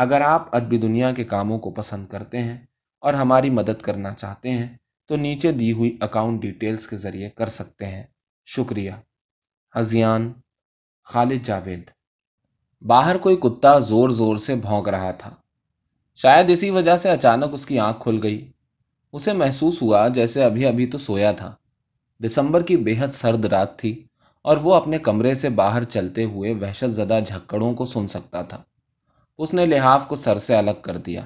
اگر آپ ادبی دنیا کے کاموں کو پسند کرتے ہیں اور ہماری مدد کرنا چاہتے ہیں، تو نیچے دی ہوئی اکاؤنٹ ڈیٹیلز کے ذریعے کر سکتے ہیں۔ شکریہ۔ ہزیان خالد جاوید۔ باہر کوئی کتا زور زور سے بھونک رہا تھا۔ شاید اسی وجہ سے اچانک اس کی آنکھ کھل گئی۔ اسے محسوس ہوا جیسے ابھی ابھی تو سویا تھا۔ دسمبر کی بے حد سرد رات تھی اور وہ اپنے کمرے سے باہر چلتے ہوئے وحشت زدہ جھکڑوں کو سن سکتا تھا۔ اس نے لحاف کو سر سے الگ کر دیا۔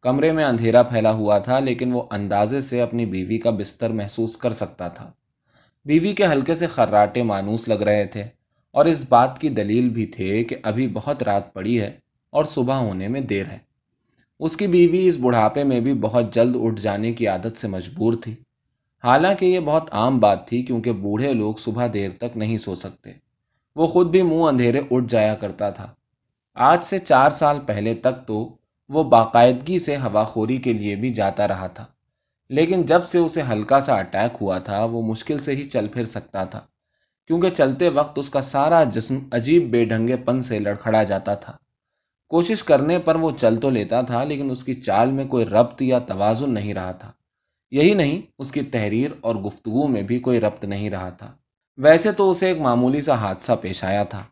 کمرے میں اندھیرا پھیلا ہوا تھا، لیکن وہ اندازے سے اپنی بیوی کا بستر محسوس کر سکتا تھا۔ بیوی کے ہلکے سے خراٹے مانوس لگ رہے تھے، اور اس بات کی دلیل بھی تھے کہ ابھی بہت رات پڑی ہے اور صبح ہونے میں دیر ہے۔ اس کی بیوی اس بڑھاپے میں بھی بہت جلد اٹھ جانے کی عادت سے مجبور تھی۔ حالانکہ یہ بہت عام بات تھی، کیونکہ بوڑھے لوگ صبح دیر تک نہیں سو سکتے۔ وہ خود بھی منہ اندھیرے اٹھ جایا کرتا تھا۔ آج سے چار سال پہلے تک تو وہ باقاعدگی سے ہوا خوری کے لیے بھی جاتا رہا تھا۔ لیکن جب سے اسے ہلکا سا اٹیک ہوا تھا، وہ مشکل سے ہی چل پھر سکتا تھا۔ کیونکہ چلتے وقت اس کا سارا جسم عجیب بے ڈھنگے پن سے لڑکھڑا جاتا تھا۔ کوشش کرنے پر وہ چل تو لیتا تھا، لیکن اس کی چال میں کوئی ربط یا توازن نہیں رہا تھا۔ یہی نہیں، اس کی تحریر اور گفتگو میں بھی کوئی ربط نہیں رہا تھا۔ ویسے تو اسے ایک معمولی سا حادثہ پیش آیا تھا۔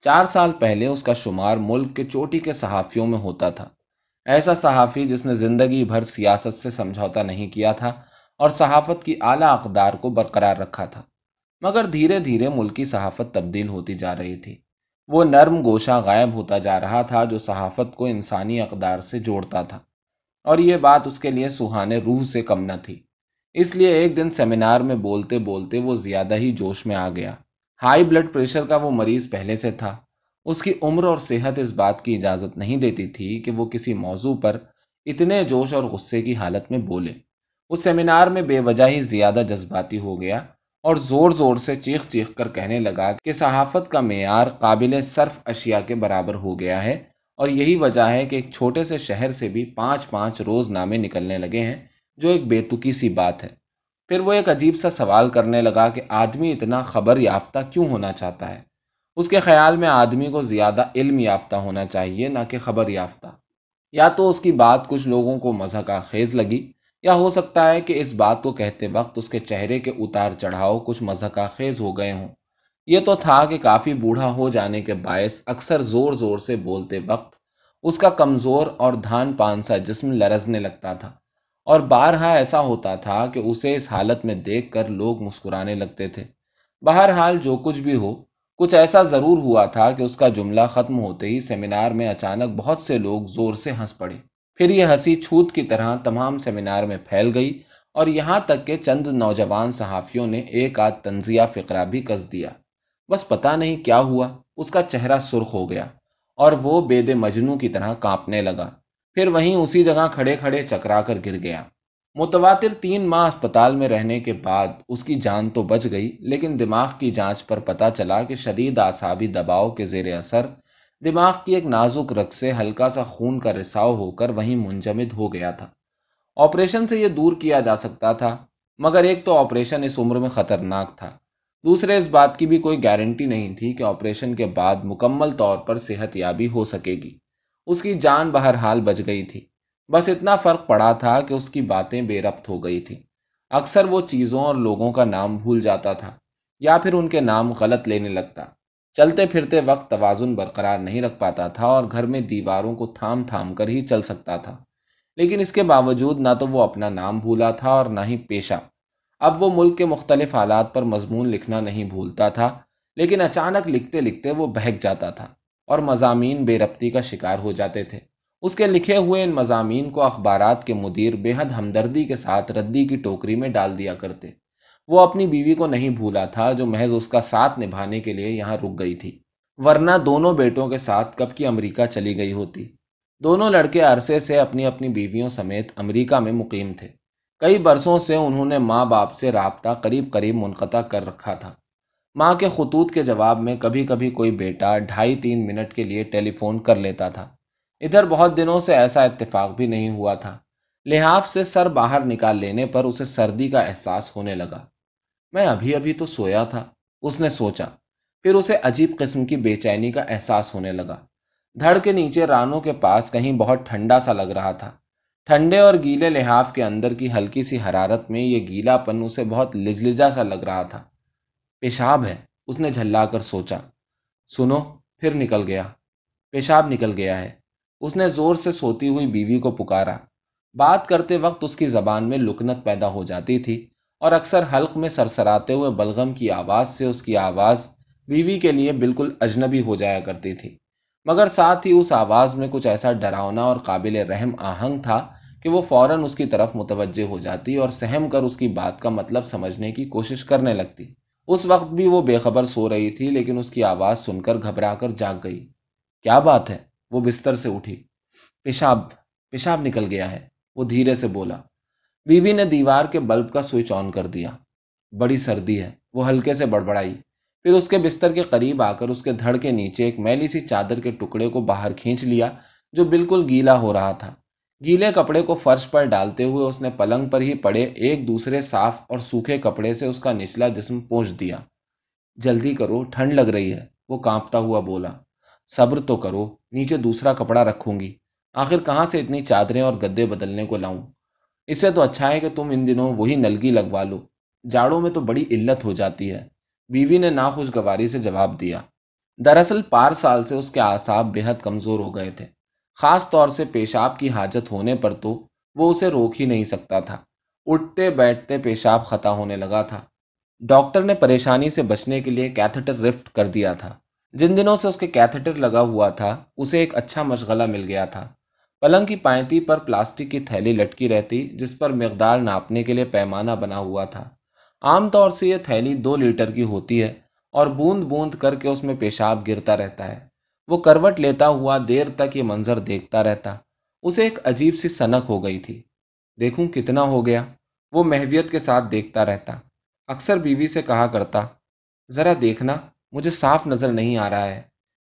چار سال پہلے اس کا شمار ملک کے چوٹی کے صحافیوں میں ہوتا تھا۔ ایسا صحافی جس نے زندگی بھر سیاست سے سمجھوتا نہیں کیا تھا اور صحافت کی اعلیٰ اقدار کو برقرار رکھا تھا۔ مگر دھیرے دھیرے ملکی صحافت تبدیل ہوتی جا رہی تھی۔ وہ نرم گوشہ غائب ہوتا جا رہا تھا جو صحافت کو انسانی اقدار سے جوڑتا تھا۔ اور یہ بات اس کے لیے سہانے روح سے کم نہ تھی۔ اس لیے ایک دن سیمینار میں بولتے بولتے وہ زیادہ ہی جوش میں آ گیا۔ ہائی بلڈ پریشر کا وہ مریض پہلے سے تھا۔ اس کی عمر اور صحت اس بات کی اجازت نہیں دیتی تھی کہ وہ کسی موضوع پر اتنے جوش اور غصے کی حالت میں بولے۔ اس سیمینار میں بے وجہ ہی زیادہ جذباتی ہو گیا اور زور زور سے چیخ چیخ کر کہنے لگا کہ صحافت کا معیار قابل صرف اشیاء کے برابر ہو گیا ہے اور یہی وجہ ہے کہ ایک چھوٹے سے شہر سے بھی پانچ پانچ روز نامے نکلنے لگے ہیں، جو ایک بےتکی سی بات ہے۔ پھر وہ ایک عجیب سا سوال کرنے لگا کہ آدمی اتنا خبر یافتہ کیوں ہونا چاہتا ہے؟ اس کے خیال میں آدمی کو زیادہ علم یافتہ ہونا چاہیے، نہ کہ خبر یافتہ۔ یا تو اس کی بات کچھ لوگوں کو مذہق خیز لگی، یا ہو سکتا ہے کہ اس بات کو کہتے وقت اس کے چہرے کے اتار چڑھاؤ کچھ مذہق خیز ہو گئے ہوں۔ یہ تو تھا کہ کافی بوڑھا ہو جانے کے باعث اکثر زور زور سے بولتے وقت اس کا کمزور اور دھان پان سا جسم لرزنے لگتا تھا۔ اور بارہا ایسا ہوتا تھا کہ اسے اس حالت میں دیکھ کر لوگ مسکرانے لگتے تھے۔ بہرحال جو کچھ بھی ہو، کچھ ایسا ضرور ہوا تھا کہ اس کا جملہ ختم ہوتے ہی سیمینار میں اچانک بہت سے لوگ زور سے ہنس پڑے۔ پھر یہ ہنسی چھوت کی طرح تمام سیمینار میں پھیل گئی اور یہاں تک کہ چند نوجوان صحافیوں نے ایک آدھ تنزیہ فقرہ بھی کس دیا۔ بس پتا نہیں کیا ہوا، اس کا چہرہ سرخ ہو گیا اور وہ بید مجنو کی طرح کانپنے لگا۔ پھر وہیں اسی جگہ کھڑے کھڑے چکرا کر گر گیا۔ متواتر تین ماہ اسپتال میں رہنے کے بعد اس کی جان تو بچ گئی، لیکن دماغ کی جانچ پر پتا چلا کہ شدید آسابی دباؤ کے زیر اثر دماغ کی ایک نازک رگ سے ہلکا سا خون کا رساؤ ہو کر وہیں منجمد ہو گیا تھا۔ آپریشن سے یہ دور کیا جا سکتا تھا، مگر ایک تو آپریشن اس عمر میں خطرناک تھا۔ دوسرے، اس بات کی بھی کوئی گارنٹی نہیں تھی کہ آپریشن کے بعد مکمل طور پر صحت یابی ہو سکے گی۔ اس کی جان بہرحال بچ گئی تھی۔ بس اتنا فرق پڑا تھا کہ اس کی باتیں بے ربط ہو گئی تھی اکثر وہ چیزوں اور لوگوں کا نام بھول جاتا تھا یا پھر ان کے نام غلط لینے لگتا۔ چلتے پھرتے وقت توازن برقرار نہیں رکھ پاتا تھا اور گھر میں دیواروں کو تھام تھام کر ہی چل سکتا تھا۔ لیکن اس کے باوجود نہ تو وہ اپنا نام بھولا تھا اور نہ ہی پیشہ۔ اب وہ ملک کے مختلف حالات پر مضمون لکھنا نہیں بھولتا تھا، لیکن اچانک لکھتے لکھتے وہ بہک جاتا تھا۔ اور مضامین بے ربطی کا شکار ہو جاتے تھے۔ اس کے لکھے ہوئے ان مضامین کو اخبارات کے مدیر بے حد ہمدردی کے ساتھ ردی کی ٹوکری میں ڈال دیا کرتے۔ وہ اپنی بیوی کو نہیں بھولا تھا جو محض اس کا ساتھ نبھانے کے لیے یہاں رک گئی تھی۔ ورنہ دونوں بیٹوں کے ساتھ کب کی امریکہ چلی گئی ہوتی۔ دونوں لڑکے عرصے سے اپنی اپنی بیویوں سمیت امریکہ میں مقیم تھے۔ کئی برسوں سے انہوں نے ماں باپ سے رابطہ قریب قریب منقطع کر رکھا تھا۔ ماں کے خطوط کے جواب میں کبھی کبھی کوئی بیٹا ڈھائی تین منٹ کے لیے ٹیلی فون کر لیتا تھا۔ ادھر بہت دنوں سے ایسا اتفاق بھی نہیں ہوا تھا۔ لحاف سے سر باہر نکال لینے پر اسے سردی کا احساس ہونے لگا۔ میں ابھی ابھی تو سویا تھا، اس نے سوچا۔ پھر اسے عجیب قسم کی بے چینی کا احساس ہونے لگا۔ دھڑ کے نیچے رانوں کے پاس کہیں بہت ٹھنڈا سا لگ رہا تھا۔ ٹھنڈے اور گیلے لحاف کے اندر کی ہلکی سی حرارت میں یہ گیلا پن اسے بہت لجلجا سا لگ رہا تھا۔ پیشاب ہے۔ اس نے جھلا کر سوچا۔ سنو، پھر نکل گیا۔ پیشاب نکل گیا ہے۔ اس نے زور سے سوتی ہوئی بیوی کو پکارا۔ بات کرتے وقت اس کی زبان میں لکنت پیدا ہو جاتی تھی اور اکثر حلق میں سرسراتے ہوئے بلغم کی آواز سے اس کی آواز بیوی کے لیے بالکل اجنبی ہو جایا کرتی تھی۔ مگر ساتھ ہی اس آواز میں کچھ ایسا ڈراؤنا اور قابل رحم آہنگ تھا کہ وہ فوراً اس کی طرف متوجہ ہو جاتی اور سہم کر اس کی بات کا مطلب سمجھنے کی کوشش کرنے لگتی۔ اس وقت بھی وہ بے خبر سو رہی تھی، لیکن اس کی آواز سن کر گھبرا کر جاگ گئی۔ کیا بات ہے؟ وہ بستر سے اٹھی۔ پیشاب پیشاب نکل گیا ہے، وہ دھیرے سے بولا۔ بیوی نے دیوار کے بلب کا سوئچ آن کر دیا۔ بڑی سردی ہے، وہ ہلکے سے بڑبڑائی۔ پھر اس کے بستر کے قریب آ کر اس کے دھڑ کے نیچے ایک میلی سی چادر کے ٹکڑے کو باہر کھینچ لیا، جو بالکل گیلا ہو رہا تھا۔ گیلے کپڑے کو فرش پر ڈالتے ہوئے اس نے پلنگ پر ہی پڑے ایک دوسرے صاف اور سوکھے کپڑے سے اس کا نچلا جسم پہنچ دیا۔ جلدی کرو، ٹھنڈ لگ رہی ہے۔ وہ کانپتا ہوا بولا، صبر تو کرو، نیچے دوسرا کپڑا رکھوں گی۔ آخر کہاں سے اتنی چادریں اور گدے بدلنے کو لاؤں؟ اس سے تو اچھا ہے کہ تم ان دنوں وہی نلگی لگوا لو۔ جاڑوں میں تو بڑی علت ہو جاتی ہے۔ بیوی نے ناخوشگواری سے جواب دیا۔ دراصل پار سال سے اس کے آساب بے حد کمزور ہو گئے تھے۔ خاص طور سے پیشاب کی حاجت ہونے پر تو وہ اسے روک ہی نہیں سکتا تھا۔ اٹھتے بیٹھتے پیشاب خطا ہونے لگا تھا۔ ڈاکٹر نے پریشانی سے بچنے کے لیے کیتھٹر رفٹ کر دیا تھا۔ جن دنوں سے اس کے کیتھٹر لگا ہوا تھا، اسے ایک اچھا مشغلہ مل گیا تھا۔ پلنگ کی پائنتی پر پلاسٹک کی تھیلی لٹکی رہتی، جس پر مقدار ناپنے کے لیے پیمانہ بنا ہوا تھا۔ عام طور سے یہ تھیلی دو لیٹر کی ہوتی ہے اور بوند بوند کر کے اس میں پیشاب گرتا رہتا ہے۔ وہ کروٹ لیتا ہوا دیر تک یہ منظر دیکھتا رہتا۔ اسے ایک عجیب سی سنک ہو گئی تھی۔ دیکھوں کتنا ہو گیا۔ وہ محویت کے ساتھ دیکھتا رہتا۔ اکثر بیوی سے کہا کرتا، ذرا دیکھنا، مجھے صاف نظر نہیں آ رہا ہے۔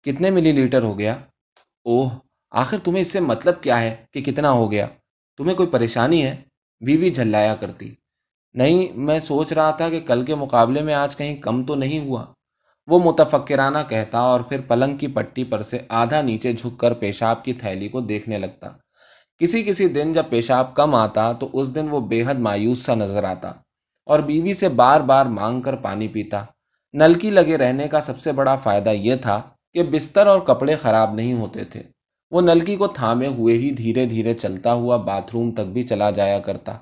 کتنے ملی لیٹر ہو گیا؟ اوہ، آخر تمہیں اس سے مطلب کیا ہے کہ کتنا ہو گیا؟ تمہیں کوئی پریشانی ہے؟ بیوی جھلایا کرتی۔ نہیں، میں سوچ رہا تھا کہ کل کے مقابلے میں آج کہیں کم تو نہیں ہوا۔ وہ متفکرانہ کہتا اور پھر پلنگ کی پٹی پر سے آدھا نیچے جھک کر پیشاب کی تھیلی کو دیکھنے لگتا۔ کسی کسی دن جب پیشاب کم آتا تو اس دن وہ بے حد مایوس سا نظر آتا اور بیوی سے بار بار مانگ کر پانی پیتا۔ نلکی لگے رہنے کا سب سے بڑا فائدہ یہ تھا کہ بستر اور کپڑے خراب نہیں ہوتے تھے۔ وہ نلکی کو تھامے ہوئے ہی دھیرے دھیرے چلتا ہوا باتھ روم تک بھی چلا جایا کرتا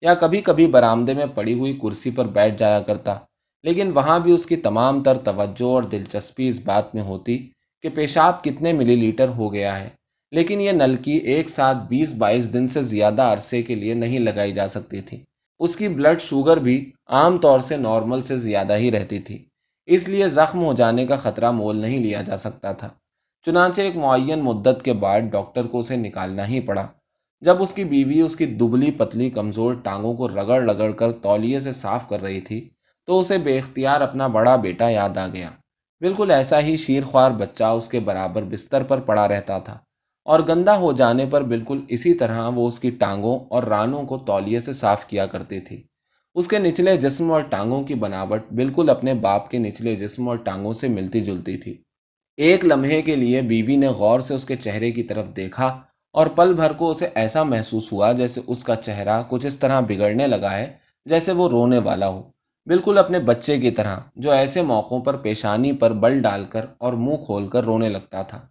یا کبھی کبھی برآمدے میں پڑی ہوئی کرسی پر بیٹھ جایا کرتا۔ لیکن وہاں بھی اس کی تمام تر توجہ اور دلچسپی اس بات میں ہوتی کہ پیشاب کتنے ملی لیٹر ہو گیا ہے۔ لیکن یہ نلکی ایک ساتھ بیس بائیس دن سے زیادہ عرصے کے لیے نہیں لگائی جا سکتی تھی۔ اس کی بلڈ شوگر بھی عام طور سے نارمل سے زیادہ ہی رہتی تھی۔ اس لیے زخم ہو جانے کا خطرہ مول نہیں لیا جا سکتا تھا۔ چنانچہ ایک معین مدت کے بعد ڈاکٹر کو اسے نکالنا ہی پڑا۔ جب اس کی بیوی اس کی دبلی پتلی کمزور ٹانگوں کو رگڑ رگڑ کر تولیے سے صاف کر رہی تھی تو اسے بے اختیار اپنا بڑا بیٹا یاد آ گیا۔ بالکل ایسا ہی شیر خوار بچہ اس کے برابر بستر پر پڑا رہتا تھا اور گندا ہو جانے پر بالکل اسی طرح وہ اس کی ٹانگوں اور رانوں کو تولیے سے صاف کیا کرتی تھی اس کے نچلے جسم اور ٹانگوں کی بناوٹ بالکل اپنے باپ کے نچلے جسم اور ٹانگوں سے ملتی جلتی تھی۔ ایک لمحے کے لیے بیوی نے غور سے اس کے چہرے کی طرف دیکھا اور پل بھر کو اسے ایسا محسوس ہوا جیسے اس کا چہرہ کچھ اس طرح بگڑنے لگا ہے جیسے وہ رونے والا ہو۔ بالکل اپنے بچے کی طرح، جو ایسے موقعوں پر پیشانی پر بل ڈال کر اور منہ کھول کر رونے لگتا تھا۔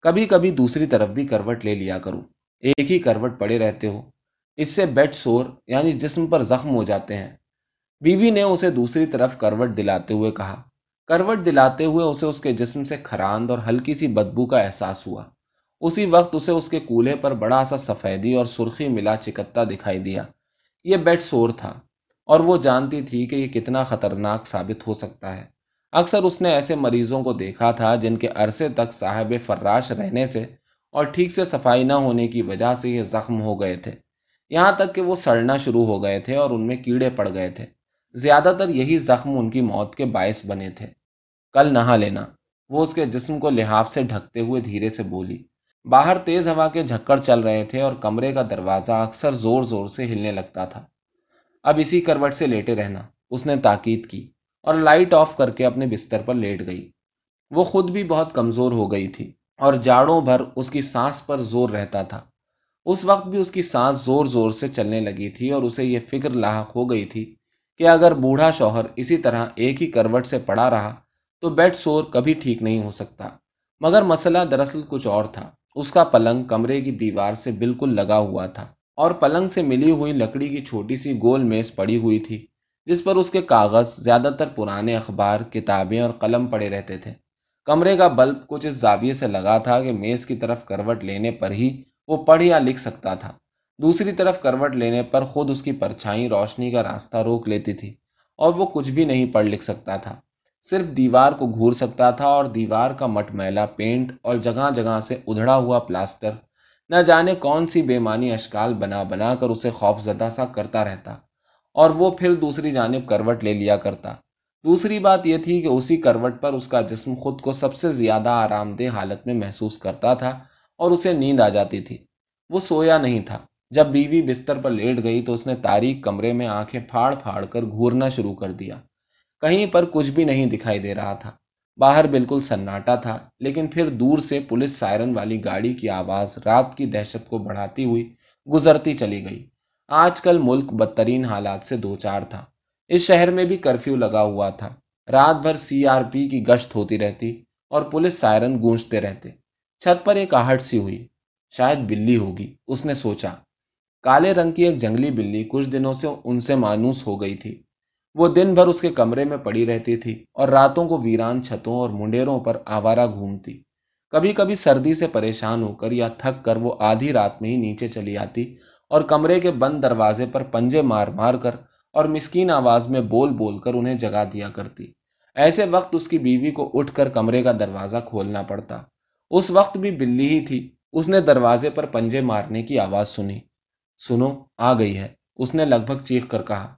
کبھی کبھی دوسری طرف بھی کروٹ لے لیا کرو ایک ہی کروٹ پڑے رہتے ہو۔ اس سے بیڈ سور یعنی جسم پر زخم ہو جاتے ہیں۔ بیوی نے اسے دوسری طرف کروٹ دلاتے ہوئے کہا۔ کروٹ دلاتے ہوئے اسے اس کے جسم سے کھراند اور ہلکی سی بدبو کا احساس ہوا۔ اسی وقت اسے اس کے کولے پر بڑا سا سفیدی اور سرخی ملا چکتا دکھائی دیا۔ یہ بیڈ سور تھا۔ اور وہ جانتی تھی کہ یہ کتنا خطرناک ثابت ہو سکتا ہے۔ اکثر اس نے ایسے مریضوں کو دیکھا تھا جن کے عرصے تک صاحب فراش رہنے سے اور ٹھیک سے صفائی نہ ہونے کی وجہ سے یہ زخم ہو گئے تھے۔ یہاں تک کہ وہ سڑنا شروع ہو گئے تھے اور ان میں کیڑے پڑ گئے تھے۔ زیادہ تر یہی زخم ان کی موت کے باعث بنے تھے۔ کل نہا لینا۔ وہ اس کے جسم کو لحاف سے ڈھکتے ہوئے دھیرے سے بولی۔ باہر تیز ہوا کے جھکڑ چل رہے تھے اور کمرے کا دروازہ اکثر زور زور سے ہلنے لگتا تھا۔ اب اسی کروٹ سے لیٹے رہنا۔ اس نے تاکید کی اور لائٹ آف کر کے اپنے بستر پر لیٹ گئی۔ وہ خود بھی بہت کمزور ہو گئی تھی اور جاڑوں بھر اس کی سانس پر زور رہتا تھا۔ اس وقت بھی اس کی سانس زور زور سے چلنے لگی تھی اور اسے یہ فکر لاحق ہو گئی تھی کہ اگر بوڑھا شوہر اسی طرح ایک ہی کروٹ سے پڑا رہا تو بیڈ سور کبھی ٹھیک نہیں ہو سکتا۔ مگر مسئلہ دراصل کچھ اور تھا۔ اس کا پلنگ کمرے کی دیوار سے بالکل لگا ہوا تھا۔ اور پلنگ سے ملی ہوئی لکڑی کی چھوٹی سی گول میز پڑی ہوئی تھی، جس پر اس کے کاغذ زیادہ تر پرانے اخبار، کتابیں اور قلم پڑے رہتے تھے۔ کمرے کا بلب کچھ اس زاویے سے لگا تھا کہ میز کی طرف کروٹ لینے پر ہی وہ پڑھ یا لکھ سکتا تھا۔ دوسری طرف کروٹ لینے پر خود اس کی پرچھائی روشنی کا راستہ روک لیتی تھی اور وہ کچھ بھی نہیں پڑھ لکھ سکتا تھا۔ صرف دیوار کو گھور سکتا تھا اور دیوار کا مٹ میلا پینٹ اور جگہ جگہ سے ادھڑا ہوا پلاسٹر نہ جانے کون سی بےمانی اشکال بنا بنا کر اسے خوف زدہ سا کرتا رہتا اور وہ پھر دوسری جانب کروٹ لے لیا کرتا۔ دوسری بات یہ تھی کہ اسی کروٹ پر اس کا جسم خود کو سب سے زیادہ آرام دہ حالت میں محسوس کرتا تھا اور اسے نیند آ جاتی تھی۔ وہ سویا نہیں تھا۔ جب بیوی بستر پر لیٹ گئی تو اس نے تاریخ کمرے میں آنکھیں پھاڑ پھاڑ کر گھورنا شروع کر دیا۔ کہیں پر کچھ بھی نہیں دکھائی دے رہا تھا۔ باہر بالکل سناٹا تھا، لیکن پھر دور سے پولیس سائرن والی گاڑی کی آواز رات کی دہشت کو بڑھاتی ہوئی گزرتی چلی گئی۔ آج کل ملک بدترین حالات سے دو چار تھا۔ اس شہر میں بھی کرفیو لگا ہوا تھا۔ رات بھر سی آر پی کی گشت ہوتی رہتی اور پولیس سائرن گونجتے رہتے۔ چھت پر ایک آہٹ سی ہوئی۔ شاید بلی ہوگی، اس نے سوچا۔ کالے رنگ کی ایک جنگلی بلی کچھ دنوں سے ان سے مانوس ہو گئی تھی۔ وہ دن بھر اس کے کمرے میں پڑی رہتی تھی اور راتوں کو ویران چھتوں اور منڈیروں پر آوارہ گھومتی۔ کبھی کبھی سردی سے پریشان ہو کر یا تھک کر وہ آدھی رات میں ہی نیچے چلی آتی اور کمرے کے بند دروازے پر پنجے مار مار کر اور مسکین آواز میں بول بول کر انہیں جگا دیا کرتی۔ ایسے وقت اس کی بیوی کو اٹھ کر کمرے کا دروازہ کھولنا پڑتا۔ اس وقت بھی بلی ہی تھی۔ اس نے دروازے پر پنجے مارنے کی آواز سنی۔ سنو، آ گئی ہے۔ اس نے لگ بھگ چیخ کر کہا۔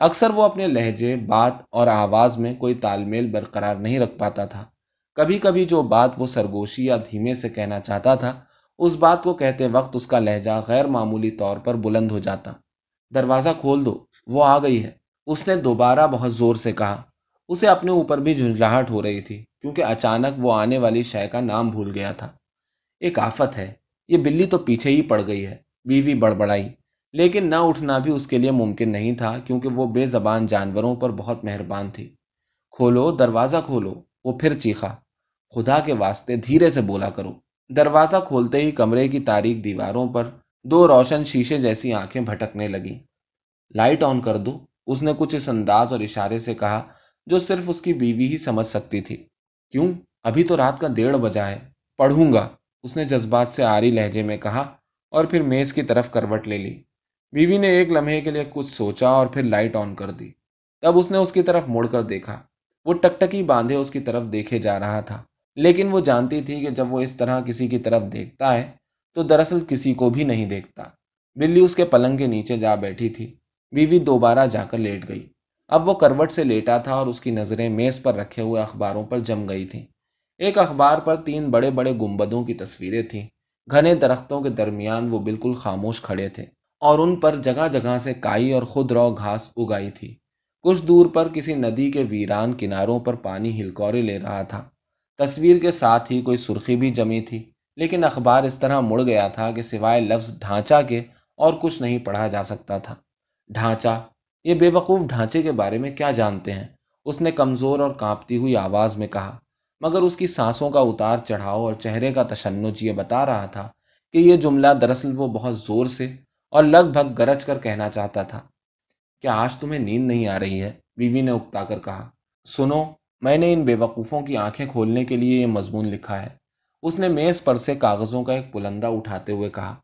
اکثر وہ اپنے لہجے، بات اور آواز میں کوئی تال میل برقرار نہیں رکھ پاتا تھا۔ کبھی کبھی جو بات وہ سرگوشی یا دھیمے سے کہنا چاہتا تھا، اس بات کو کہتے وقت اس کا لہجہ غیر معمولی طور پر بلند ہو جاتا۔ دروازہ کھول دو، وہ آ گئی ہے۔ اس نے دوبارہ بہت زور سے کہا۔ اسے اپنے اوپر بھی جھنجھلاہٹ ہو رہی تھی، کیونکہ اچانک وہ آنے والی شے کا نام بھول گیا تھا۔ ایک آفت ہے، یہ بلی تو پیچھے ہی پڑ گئی ہے، بیوی بڑبڑائی۔ لیکن نہ اٹھنا بھی اس کے لیے ممکن نہیں تھا کیونکہ وہ بے زبان جانوروں پر بہت مہربان تھی۔ کھولو، دروازہ کھولو، وہ پھر چیخا۔ خدا کے واسطے دھیرے سے بولا کرو۔ دروازہ کھولتے ہی کمرے کی تاریخ دیواروں پر دو روشن شیشے جیسی آنکھیں بھٹکنے لگی لائٹ آن کر دو۔ اس نے کچھ اس انداز اور اشارے سے کہا جو صرف اس کی بیوی ہی سمجھ سکتی تھی۔ کیوں؟ ابھی تو رات کا ڈیڑھ بجا ہے۔ پڑھوں گا۔ اس نے جذبات سے آری لہجے میں کہا اور پھر میز کی طرف کروٹ لے لی۔ بیوی نے ایک لمحے کے لیے کچھ سوچا اور پھر لائٹ آن کر دی۔ تب اس نے اس کی طرف مڑ کر دیکھا۔ وہ ٹکٹکی باندھے اس کی طرف دیکھے جا رہا تھا۔ لیکن وہ جانتی تھی کہ جب وہ اس طرح کسی کی طرف دیکھتا ہے تو دراصل کسی کو بھی نہیں دیکھتا۔ بلی اس کے پلنگ کے نیچے جا بیٹھی تھی۔ بیوی دوبارہ جا کر لیٹ گئی۔ اب وہ کروٹ سے لیٹا تھا اور اس کی نظریں میز پر رکھے ہوئے اخباروں پر جم گئی تھیں۔ ایک اخبار پر تین بڑے بڑے گنبدوں کی تصویریں تھیں۔ گھنے درختوں کے درمیان وہ بالکل خاموش کھڑے تھے۔ اور ان پر جگہ جگہ سے کائی اور خود رو گھاس اگائی تھی۔ کچھ دور پر کسی ندی کے ویران کناروں پر پانی ہلکورے لے رہا تھا۔ تصویر کے ساتھ ہی کوئی سرخی بھی جمی تھی، لیکن اخبار اس طرح مڑ گیا تھا کہ سوائے لفظ ڈھانچہ کے اور کچھ نہیں پڑھا جا سکتا تھا۔ ڈھانچہ؟ یہ بے وقوف ڈھانچے کے بارے میں کیا جانتے ہیں؟ اس نے کمزور اور کانپتی ہوئی آواز میں کہا، مگر اس کی سانسوں کا اتار چڑھاؤ اور چہرے کا تشنج یہ بتا رہا تھا کہ یہ جملہ دراصل وہ بہت زور سے اور لگ بھگ گرج کر کہنا چاہتا تھا کیا آج تمہیں نیند نہیں آ رہی ہے، بیوی نے اکتا کر کہا۔ سنو، میں نے ان بے وقوفوں کی آنکھیں کھولنے کے لیے یہ مضمون لکھا ہے۔ اس نے میز پر سے کاغذوں کا ایک پلندہ اٹھاتے ہوئے کہا،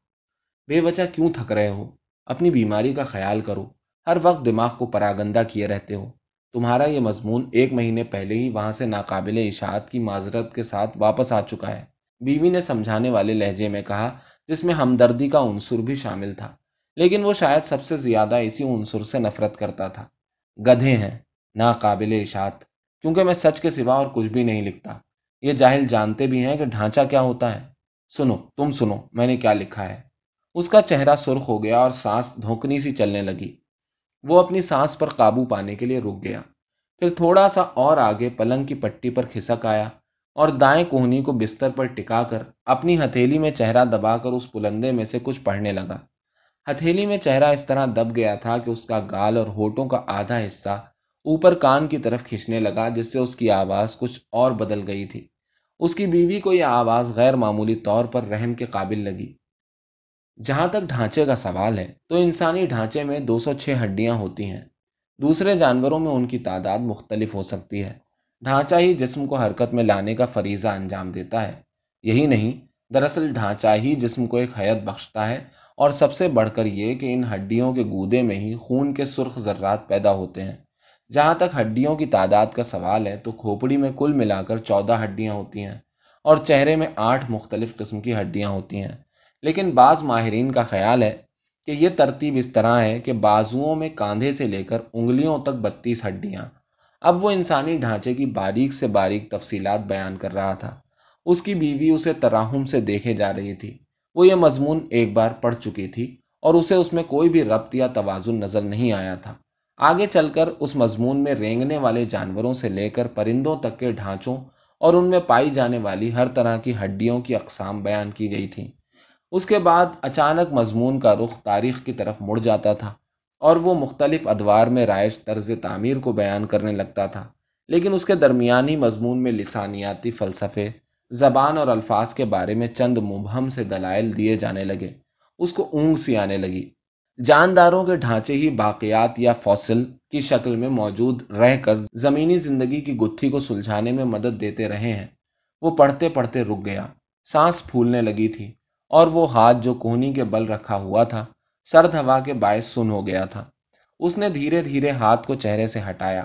بے وجہ کیوں تھک رہے ہو؟ اپنی بیماری کا خیال کرو۔ ہر وقت دماغ کو پراگندہ کیے رہتے ہو۔ تمہارا یہ مضمون ایک مہینے پہلے ہی وہاں سے ناقابل اشاعت کی معذرت کے ساتھ واپس آ چکا ہے۔ بیوی نے سمجھانے والے لہجے میں کہا جس میں ہمدردی کا عنصر بھی شامل تھا، لیکن وہ شاید سب سے زیادہ اسی عنصر سے نفرت کرتا تھا۔ گدھے ہیں، ناقابل اشاعت، کیونکہ میں سچ کے سوا اور کچھ بھی نہیں لکھتا۔ یہ جاہل جانتے بھی ہیں کہ ڈھانچہ کیا ہوتا ہے۔ سنو، تم سنو، میں نے کیا لکھا ہے۔ اس کا چہرہ سرخ ہو گیا اور سانس دھوکنی سی چلنے لگی۔ وہ اپنی سانس پر قابو پانے کے لیے رک گیا۔ پھر تھوڑا سا اور آگے پلنگ کی پٹی پر کھسک آیا۔ اور دائیں کوہنی کو بستر پر ٹکا کر اپنی ہتھیلی میں چہرہ دبا کر اس پلندے میں سے کچھ پڑھنے لگا۔ ہتھیلی میں چہرہ اس طرح دب گیا تھا کہ اس کا گال اور ہوٹوں کا آدھا حصہ اوپر کان کی طرف کھینچنے لگا، جس سے اس کی آواز کچھ اور بدل گئی تھی۔ اس کی بیوی کو یہ آواز غیر معمولی طور پر رحم کے قابل لگی۔ جہاں تک ڈھانچے کا سوال ہے، تو انسانی ڈھانچے میں دو سو چھ ہڈیاں ہوتی ہیں۔ دوسرے جانوروں میں ان کی تعداد مختلف ہو سکتی ہے۔ ڈھانچہ ہی جسم کو حرکت میں لانے کا فریضہ انجام دیتا ہے۔ یہی نہیں، دراصل ڈھانچہ ہی جسم کو ایک حیت بخشتا ہے اور سب سے بڑھ کر یہ کہ ان ہڈیوں کے گودے میں ہی خون کے سرخ ذرات پیدا ہوتے ہیں۔ جہاں تک ہڈیوں کی تعداد کا سوال ہے، تو کھوپڑی میں کل ملا کر چودہ ہڈیاں ہوتی ہیں اور چہرے میں آٹھ مختلف قسم کی ہڈیاں ہوتی ہیں۔ لیکن بعض ماہرین کا خیال ہے کہ یہ ترتیب اس طرح ہے کہ بازوؤں میں کاندھے سے لے کر انگلیوں تک بتیس ہڈیاں۔ اب وہ انسانی ڈھانچے کی باریک سے باریک تفصیلات بیان کر رہا تھا۔ اس کی بیوی اسے تراہم سے دیکھے جا رہی تھی۔ وہ یہ مضمون ایک بار پڑھ چکی تھی اور اسے اس میں کوئی بھی ربط یا توازن نظر نہیں آیا تھا۔ آگے چل کر اس مضمون میں رینگنے والے جانوروں سے لے کر پرندوں تک کے ڈھانچوں اور ان میں پائی جانے والی ہر طرح کی ہڈیوں کی اقسام بیان کی گئی تھیں۔ اس کے بعد اچانک مضمون کا رخ تاریخ کی طرف مڑ جاتا تھا۔ اور وہ مختلف ادوار میں رائج طرز تعمیر کو بیان کرنے لگتا تھا۔ لیکن اس کے درمیانی مضمون میں لسانیاتی فلسفے، زبان اور الفاظ کے بارے میں چند مبہم سے دلائل دیے جانے لگے۔ اس کو اونگ سی آنے لگی۔ جانداروں کے ڈھانچے ہی باقیات یا فوسل کی شکل میں موجود رہ کر زمینی زندگی کی گتھی کو سلجھانے میں مدد دیتے رہے ہیں۔ وہ پڑھتے پڑھتے رک گیا۔ سانس پھولنے لگی تھی اور وہ ہاتھ جو کوہنی کے بل رکھا ہوا تھا سرد ہوا کے باعث سن ہو گیا تھا۔ اس نے دھیرے دھیرے ہاتھ کو چہرے سے ہٹایا۔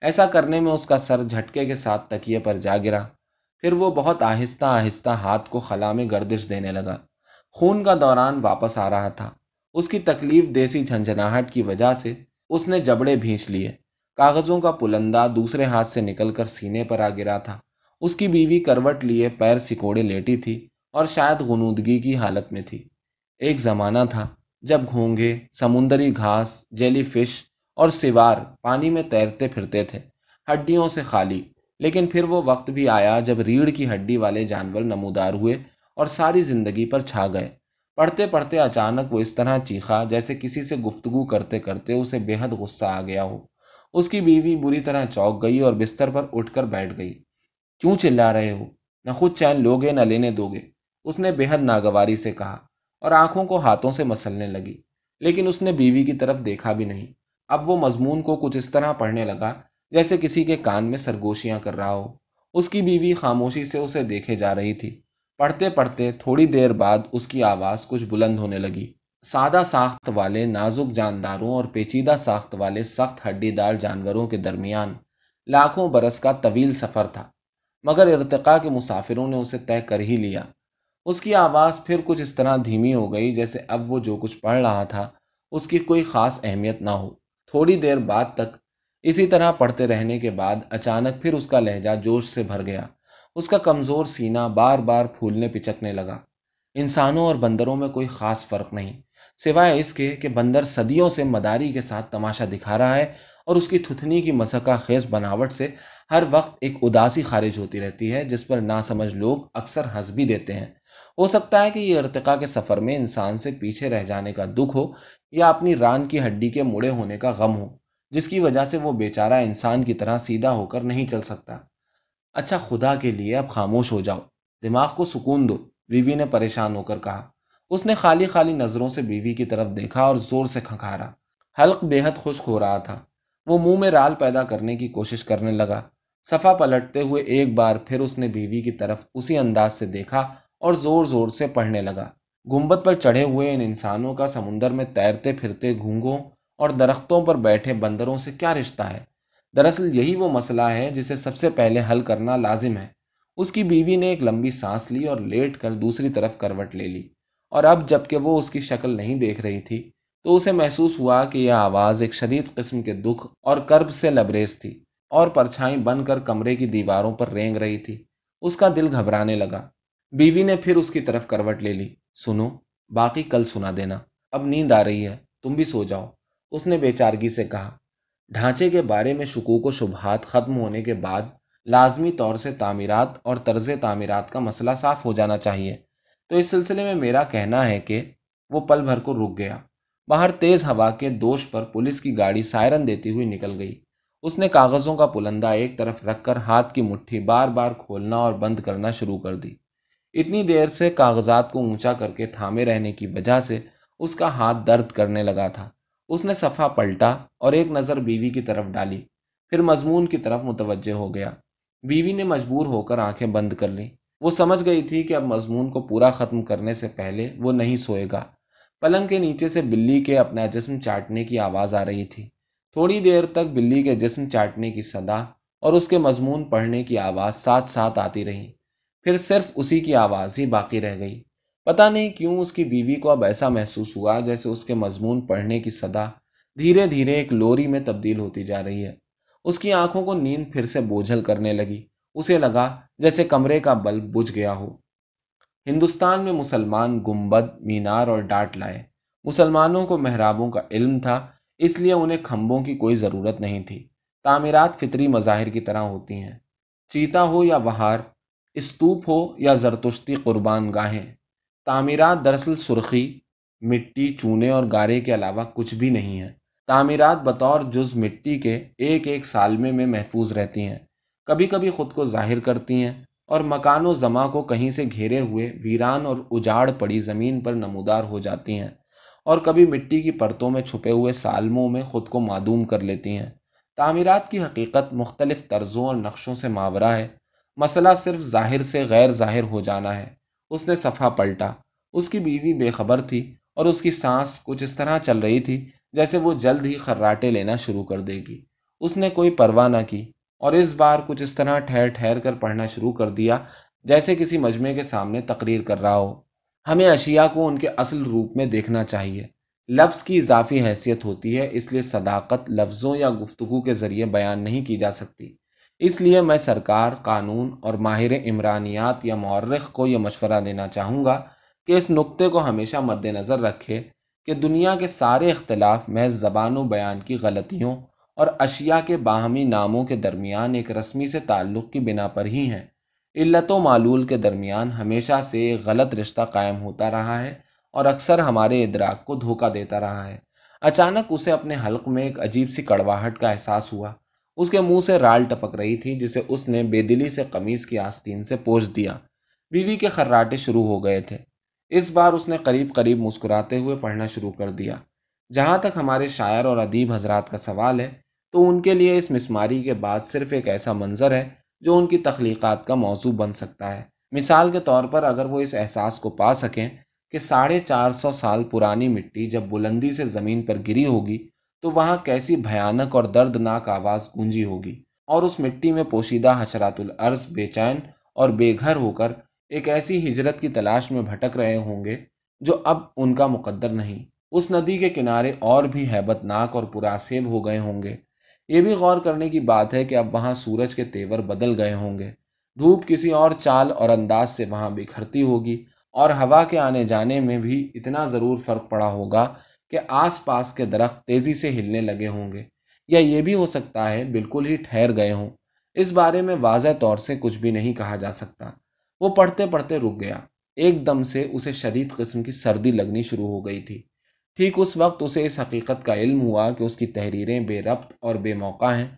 ایسا کرنے میں اس کا سر جھٹکے کے ساتھ تکیے پر جا گرا۔ پھر وہ بہت آہستہ آہستہ ہاتھ کو خلا میں گردش دینے لگا۔ خون کا دوران واپس آ رہا تھا۔ اس کی تکلیف دیسی جھنجھناہٹ کی وجہ سے اس نے جبڑے بھینچ لیے۔ کاغذوں کا پلندہ دوسرے ہاتھ سے نکل کر سینے پر آ گرا تھا۔ اس کی بیوی کروٹ لیے پیر سکوڑے لیٹی تھی اور شاید غنودگی کی حالت میں تھی۔ ایک زمانہ تھا۔ جب گھونگے، سمندری گھاس، جیلی فش اور سوار پانی میں تیرتے پھرتے تھے، ہڈیوں سے خالی۔ لیکن پھر وہ وقت بھی آیا جب ریڑھ کی ہڈی والے جانور نمودار ہوئے اور ساری زندگی پر چھا گئے۔ پڑھتے پڑھتے اچانک وہ اس طرح چیخا جیسے کسی سے گفتگو کرتے کرتے اسے بے حد غصہ آ گیا ہو۔ اس کی بیوی بری طرح چوک گئی اور بستر پر اٹھ کر بیٹھ گئی۔ کیوں چلا رہے ہو؟ نہ خود چین لوگے نہ لینے دو گے اس نے بے حد ناگواری سے کہا۔ اور آنکھوں کو ہاتھوں سے مسلنے لگی۔ لیکن اس نے بیوی کی طرف دیکھا بھی نہیں۔ اب وہ مضمون کو کچھ اس طرح پڑھنے لگا جیسے کسی کے کان میں سرگوشیاں کر رہا ہو۔ اس کی بیوی خاموشی سے اسے دیکھے جا رہی تھی۔ پڑھتے پڑھتے تھوڑی دیر بعد اس کی آواز کچھ بلند ہونے لگی۔ سادہ ساخت والے نازک جانداروں اور پیچیدہ ساخت والے سخت ہڈی دار جانوروں کے درمیان لاکھوں برس کا طویل سفر تھا۔ مگر ارتقاء کے مسافروں نے اسے طے کر ہی لیا۔ اس کی آواز پھر کچھ اس طرح دھیمی ہو گئی جیسے اب وہ جو کچھ پڑھ رہا تھا، اس کی کوئی خاص اہمیت نہ ہو۔ تھوڑی دیر بعد تک اسی طرح پڑھتے رہنے کے بعد اچانک پھر اس کا لہجہ جوش سے بھر گیا۔ اس کا کمزور سینہ بار بار پھولنے پچکنے لگا۔ انسانوں اور بندروں میں کوئی خاص فرق نہیں۔ سوائے اس کے کہ بندر صدیوں سے مداری کے ساتھ تماشا دکھا رہا ہے اور اس کی تھتنی کی مسکہ خیز بناوٹ سے ہر وقت ایک اداسی خارج ہوتی رہتی ہے، جس پر نہ سمجھ لوگ اکثر ہنس بھی دیتے ہیں۔ ہو سکتا ہے کہ یہ ارتقا کے سفر میں انسان سے پیچھے رہ جانے کا دکھ ہو یا اپنی ران کی ہڈی کے مڑے ہونے کا غم ہو، جس کی وجہ سے وہ بیچارہ انسان کی طرح سیدھا ہو کر نہیں چل سکتا۔ اچھا خدا کے لیے اب خاموش ہو جاؤ۔ دماغ کو سکون دو، بیوی نے پریشان ہو کر کہا۔ اس نے خالی خالی نظروں سے بیوی کی طرف دیکھا اور زور سے کھنکھارا۔ حلق بے حد خشک ہو رہا تھا۔ وہ منہ میں رال پیدا کرنے کی کوشش کرنے لگا۔ صفا پلٹتے ہوئے ایک بار پھر اس نے بیوی کی طرف اسی انداز سے دیکھا اور زور زور سے پڑھنے لگا۔ گنبد پر چڑھے ہوئے ان انسانوں کا سمندر میں تیرتے پھرتے گھونگوں اور درختوں پر بیٹھے بندروں سے کیا رشتہ ہے؟ دراصل یہی وہ مسئلہ ہے جسے سب سے پہلے حل کرنا لازم ہے۔ اس کی بیوی نے ایک لمبی سانس لی اور لیٹ کر دوسری طرف کروٹ لے لی۔ اور اب جبکہ وہ اس کی شکل نہیں دیکھ رہی تھی، تو اسے محسوس ہوا کہ یہ آواز ایک شدید قسم کے دکھ اور کرب سے لبریز تھی اور پرچھائی بن کر کمرے کی دیواروں پر رینگ رہی تھی۔ اس کا دل گھبرانے لگا۔ بیوی نے پھر اس کی طرف کروٹ لے لی۔ سنو، باقی کل سنا دینا۔ اب نیند آ رہی ہے، تم بھی سو جاؤ۔ اس نے بے چارگی سے کہا۔ ڈھانچے کے بارے میں شکوک و شبہات ختم ہونے کے بعد لازمی طور سے تعمیرات اور طرز تعمیرات کا مسئلہ صاف ہو جانا چاہیے۔ تو اس سلسلے میں میرا کہنا ہے کہ وہ پل بھر کو رک گیا۔ باہر تیز ہوا کے دوش پر پولیس کی گاڑی سائرن دیتی ہوئی نکل گئی۔ اس نے کاغذوں کا پلندہ ایک طرف رکھ کر ہاتھ کی مٹھی بار بار کھولنا اور بند کرنا شروع کر دی۔ اتنی دیر سے کاغذات کو اونچا کر کے تھامے رہنے کی وجہ سے اس کا ہاتھ درد کرنے لگا تھا۔ اس نے صفحہ پلٹا اور ایک نظر بیوی کی طرف ڈالی۔ پھر مضمون کی طرف متوجہ ہو گیا۔ بیوی نے مجبور ہو کر آنکھیں بند کر لی وہ سمجھ گئی تھی کہ اب مضمون کو پورا ختم کرنے سے پہلے وہ نہیں سوئے گا۔ پلنگ کے نیچے سے بلی کے اپنا جسم چاٹنے کی آواز آ رہی تھی۔ تھوڑی دیر تک بلی کے جسم چاٹنے کی صدا اور اس کے مضمون پڑھنے کی آواز ساتھ ساتھ آتی رہی۔ پھر صرف اسی کی آواز ہی باقی رہ گئی۔ پتا نہیں کیوں اس کی بیوی کو اب ایسا محسوس ہوا جیسے اس کے مضمون پڑھنے کی صدا دھیرے دھیرے ایک لوری میں تبدیل ہوتی جا رہی ہے۔ اس کی آنکھوں کو نیند پھر سے بوجھل کرنے لگی۔ اسے لگا جیسے کمرے کا بلب بجھ گیا ہو۔ ہندوستان میں مسلمان گمبد، مینار اور ڈانٹ لائے۔ مسلمانوں کو محرابوں کا علم تھا، اس لیے انہیں کھمبوں کی کوئی ضرورت نہیں تھی۔ تعمیرات فطری مظاہر کی طرح ہوتی ہیں۔ چیتا ہو یا بہار استوپ ہو یا زرتشتی قربان گاہیں۔ تعمیرات دراصل سرخی، مٹی چونے اور گارے کے علاوہ کچھ بھی نہیں ہے تعمیرات بطور جز مٹی کے ایک ایک سالمے میں محفوظ رہتی ہیں۔ کبھی کبھی خود کو ظاہر کرتی ہیں اور مکان و زماں کو کہیں سے گھیرے ہوئے ویران اور اجاڑ پڑی زمین پر نمودار ہو جاتی ہیں اور کبھی مٹی کی پرتوں میں چھپے ہوئے سالموں میں خود کو معدوم کر لیتی ہیں۔ تعمیرات کی حقیقت مختلف طرزوں اور نقشوں سے ماورہ ہے۔ مسئلہ صرف ظاہر سے غیر ظاہر ہو جانا ہے۔ اس نے صفحہ پلٹا۔ اس کی بیوی بے خبر تھی اور اس کی سانس کچھ اس طرح چل رہی تھی جیسے وہ جلد ہی خراٹے لینا شروع کر دے گی۔ اس نے کوئی پرواہ نہ کی اور اس بار کچھ اس طرح ٹھہر ٹھہر کر پڑھنا شروع کر دیا جیسے کسی مجمع کے سامنے تقریر کر رہا ہو۔ ہمیں اشیاء کو ان کے اصل روپ میں دیکھنا چاہیے۔ لفظ کی اضافی حیثیت ہوتی ہے، اس لیے صداقت لفظوں یا گفتگو کے ذریعے بیان نہیں کی جا سکتی۔ اس لیے میں سرکار، قانون اور ماہر عمرانیات یا مورخ کو یہ مشورہ دینا چاہوں گا کہ اس نقطے کو ہمیشہ مد نظر رکھے کہ دنیا کے سارے اختلاف محض زبان و بیان کی غلطیوں اور اشیاء کے باہمی ناموں کے درمیان ایک رسمی سے تعلق کی بنا پر ہی ہیں۔ علت و معلول کے درمیان ہمیشہ سے ایک غلط رشتہ قائم ہوتا رہا ہے اور اکثر ہمارے ادراک کو دھوکہ دیتا رہا ہے۔ اچانک اسے اپنے حلق میں ایک عجیب سی کڑواہٹ کا احساس ہوا۔ اس کے منہ سے رال ٹپک رہی تھی جسے اس نے بے دلی سے قمیض کی آستین سے پوچھ دیا۔ بیوی کے خراٹے شروع ہو گئے تھے۔ اس بار اس نے قریب قریب مسکراتے ہوئے پڑھنا شروع کر دیا۔ جہاں تک ہمارے شاعر اور ادیب حضرات کا سوال ہے، تو ان کے لیے اس مسماری کے بعد صرف ایک ایسا منظر ہے جو ان کی تخلیقات کا موضوع بن سکتا ہے۔ مثال کے طور پر اگر وہ اس احساس کو پا سکیں کہ ساڑھے چار سو سال پرانی مٹی جب بلندی سے زمین پر گری ہوگی تو وہاں کیسی بھیانک اور دردناک آواز گونجی ہوگی؟ اور اس مٹی میں پوشیدہ حشرات العرض بے چین اور بے گھر ہو کر ایک ایسی ہجرت کی تلاش میں بھٹک رہے ہوں گے جو اب ان کا مقدر نہیں۔ اس ندی کے کنارے اور بھی ہیبت ناک اور پراسیب ہو گئے ہوں گے۔ یہ بھی غور کرنے کی بات ہے کہ اب وہاں سورج کے تیور بدل گئے ہوں گے۔ دھوپ کسی اور چال اور انداز سے وہاں بکھرتی ہوگی اور ہوا کے آنے جانے میں بھی اتنا ضرور فرق پڑا ہوگا کہ آس پاس کے درخت تیزی سے ہلنے لگے ہوں گے یا یہ بھی ہو سکتا ہے بالکل ہی ٹھہر گئے ہوں۔ اس بارے میں واضح طور سے کچھ بھی نہیں کہا جا سکتا۔ وہ پڑھتے پڑھتے رک گیا۔ ایک دم سے اسے شدید قسم کی سردی لگنی شروع ہو گئی تھی۔ ٹھیک اس وقت اسے اس حقیقت کا علم ہوا کہ اس کی تحریریں بے ربط اور بے موقع ہیں۔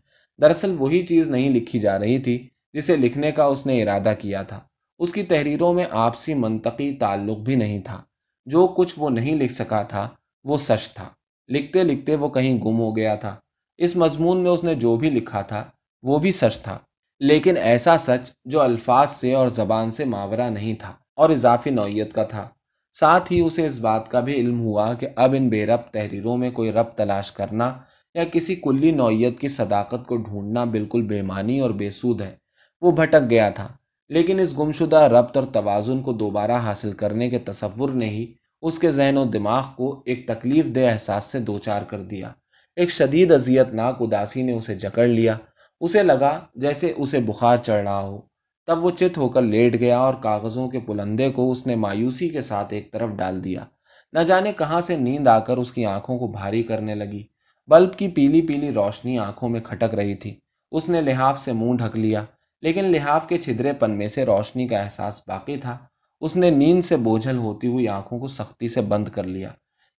دراصل وہی چیز نہیں لکھی جا رہی تھی جسے لکھنے کا اس نے ارادہ کیا تھا۔ اس کی تحریروں میں آپسی منطقی تعلق بھی نہیں تھا۔ جو کچھ وہ نہیں لکھ سکا تھا وہ سچ تھا۔ لکھتے لکھتے وہ کہیں گم ہو گیا تھا۔ اس مضمون میں اس نے جو بھی لکھا تھا، وہ بھی سچ تھا۔ لیکن ایسا سچ جو الفاظ سے اور زبان سے ماورہ نہیں تھا اور اضافی نوعیت کا تھا۔ ساتھ ہی اسے اس بات کا بھی علم ہوا کہ اب ان بے رب تحریروں میں کوئی رب تلاش کرنا یا کسی کلی نوعیت کی صداقت کو ڈھونڈنا بالکل بے معنی اور بے سود ہے۔ وہ بھٹک گیا تھا۔ لیکن اس گمشدہ ربط اور توازن کو دوبارہ حاصل کرنے کے تصور نے ہی اس کے ذہن و دماغ کو ایک تکلیف دہ احساس سے دوچار کر دیا۔ ایک شدید اذیت ناک اداسی نے اسے جکڑ لیا۔ اسے لگا جیسے اسے بخار چڑھ رہا ہو۔ تب وہ چت ہو کر لیٹ گیا اور کاغذوں کے پلندے کو اس نے مایوسی کے ساتھ ایک طرف ڈال دیا۔ نہ جانے کہاں سے نیند آ کر اس کی آنکھوں کو بھاری کرنے لگی۔ بلب کی پیلی پیلی روشنی آنکھوں میں کھٹک رہی تھی۔ اس نے لحاف سے منہ ڈھک لیا، لیکن لحاف کے چھدرے پن میں سے روشنی کا احساس باقی تھا۔ اس نے نیند سے بوجھل ہوتی ہوئی آنکھوں کو سختی سے بند کر لیا۔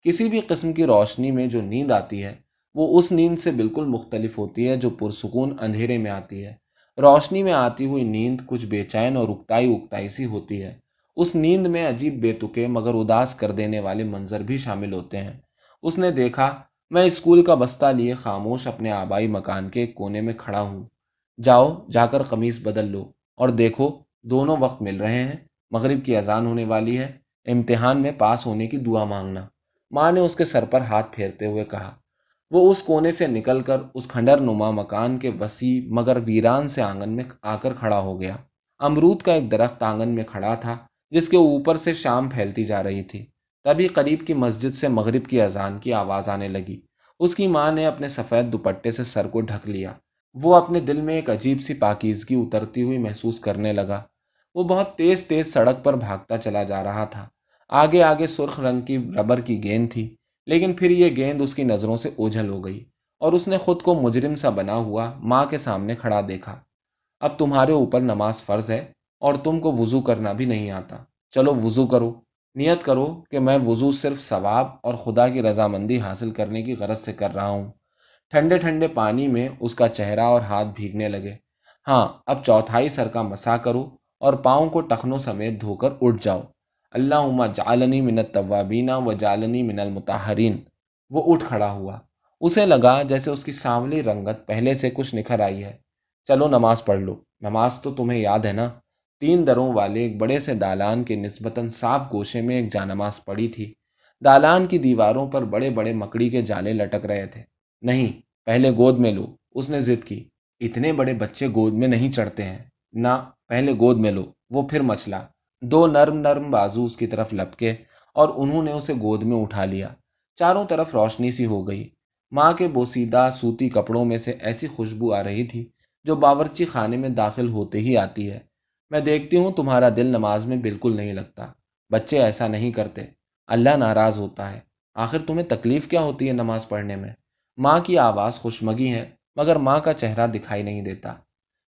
کسی بھی قسم کی روشنی میں جو نیند آتی ہے، وہ اس نیند سے بالکل مختلف ہوتی ہے جو پرسکون اندھیرے میں آتی ہے۔ روشنی میں آتی ہوئی نیند کچھ بے چین اور اکتائی اکتائی سی ہوتی ہے۔ اس نیند میں عجیب بے تکے مگر اداس کر دینے والے منظر بھی شامل ہوتے ہیں۔ اس نے دیکھا، میں اسکول کا بستہ لیے خاموش اپنے آبائی مکان کے ایک کونے میں کھڑا ہوں۔ جاؤ، جا کر قمیص بدل لو اور دیکھو، دونوں وقت مل رہے ہیں۔ مغرب کی اذان ہونے والی ہے۔ امتحان میں پاس ہونے کی دعا مانگنا۔ ماں نے اس کے سر پر ہاتھ پھیرتے ہوئے کہا۔ وہ اس کونے سے نکل کر اس کھنڈر نما مکان کے وسیع مگر ویران سے آنگن میں آ کر کھڑا ہو گیا۔ امرود کا ایک درخت آنگن میں کھڑا تھا، جس کے اوپر سے شام پھیلتی جا رہی تھی۔ تبھی قریب کی مسجد سے مغرب کی اذان کی آواز آنے لگی۔ اس کی ماں نے اپنے سفید دوپٹے سے سر کو ڈھک لیا۔ وہ اپنے دل میں ایک عجیب سی پاکیزگی اترتی ہوئی محسوس کرنے لگا۔ وہ بہت تیز تیز سڑک پر بھاگتا چلا جا رہا تھا۔ آگے آگے سرخ رنگ کی ربر کی گیند تھی، لیکن پھر یہ گیند اس کی نظروں سے اوجھل ہو گئی اور اس نے خود کو مجرم سا بنا ہوا ماں کے سامنے کھڑا دیکھا۔ اب تمہارے اوپر نماز فرض ہے اور تم کو وضو کرنا بھی نہیں آتا۔ چلو وضو کرو۔ نیت کرو کہ میں وضو صرف ثواب اور خدا کی رضامندی حاصل کرنے کی غرض سے کر رہا ہوں۔ ٹھنڈے ٹھنڈے پانی میں اس کا چہرہ اور ہاتھ بھیگنے لگے۔ ہاں اب چوتھائی سر کا مسا کرو۔ اور پاؤں کو ٹخنوں سمیت دھو کر اٹھ جاؤ۔ اللہ عما جالنی من طوابینہ و جالنی من المتحرین وہ اٹھ کھڑا ہوا۔ اسے لگا جیسے اس کی سانولی رنگت پہلے سے کچھ نکھر آئی ہے۔ چلو نماز پڑھ لو۔ نماز تو تمہیں یاد ہے نا؟ تین دروں والے ایک بڑے سے دالان کے نسبتاً صاف گوشے میں ایک جانماز پڑی تھی۔ دالان کی دیواروں پر بڑے بڑے مکڑی کے جالے لٹک رہے تھے۔ نہیں، پہلے گود میں لو۔ اس نے ضد کی۔ اتنے بڑے بچے گود میں نہیں چڑھتے ہیں۔ نہ پہلے گود میں لو، وہ پھر مچلا دو نرم نرم بازو اس کی طرف لپکے اور انہوں نے اسے گود میں اٹھا لیا۔ چاروں طرف روشنی سی ہو گئی۔ ماں کے بوسیدہ سوتی کپڑوں میں سے ایسی خوشبو آ رہی تھی جو باورچی خانے میں داخل ہوتے ہی آتی ہے۔ میں دیکھتی ہوں تمہارا دل نماز میں بالکل نہیں لگتا۔ بچے ایسا نہیں کرتے۔ اللہ ناراض ہوتا ہے۔ آخر تمہیں تکلیف کیا ہوتی ہے نماز پڑھنے میں؟ ماں کی آواز خوشمگی ہے، مگر ماں کا چہرہ دکھائی نہیں دیتا۔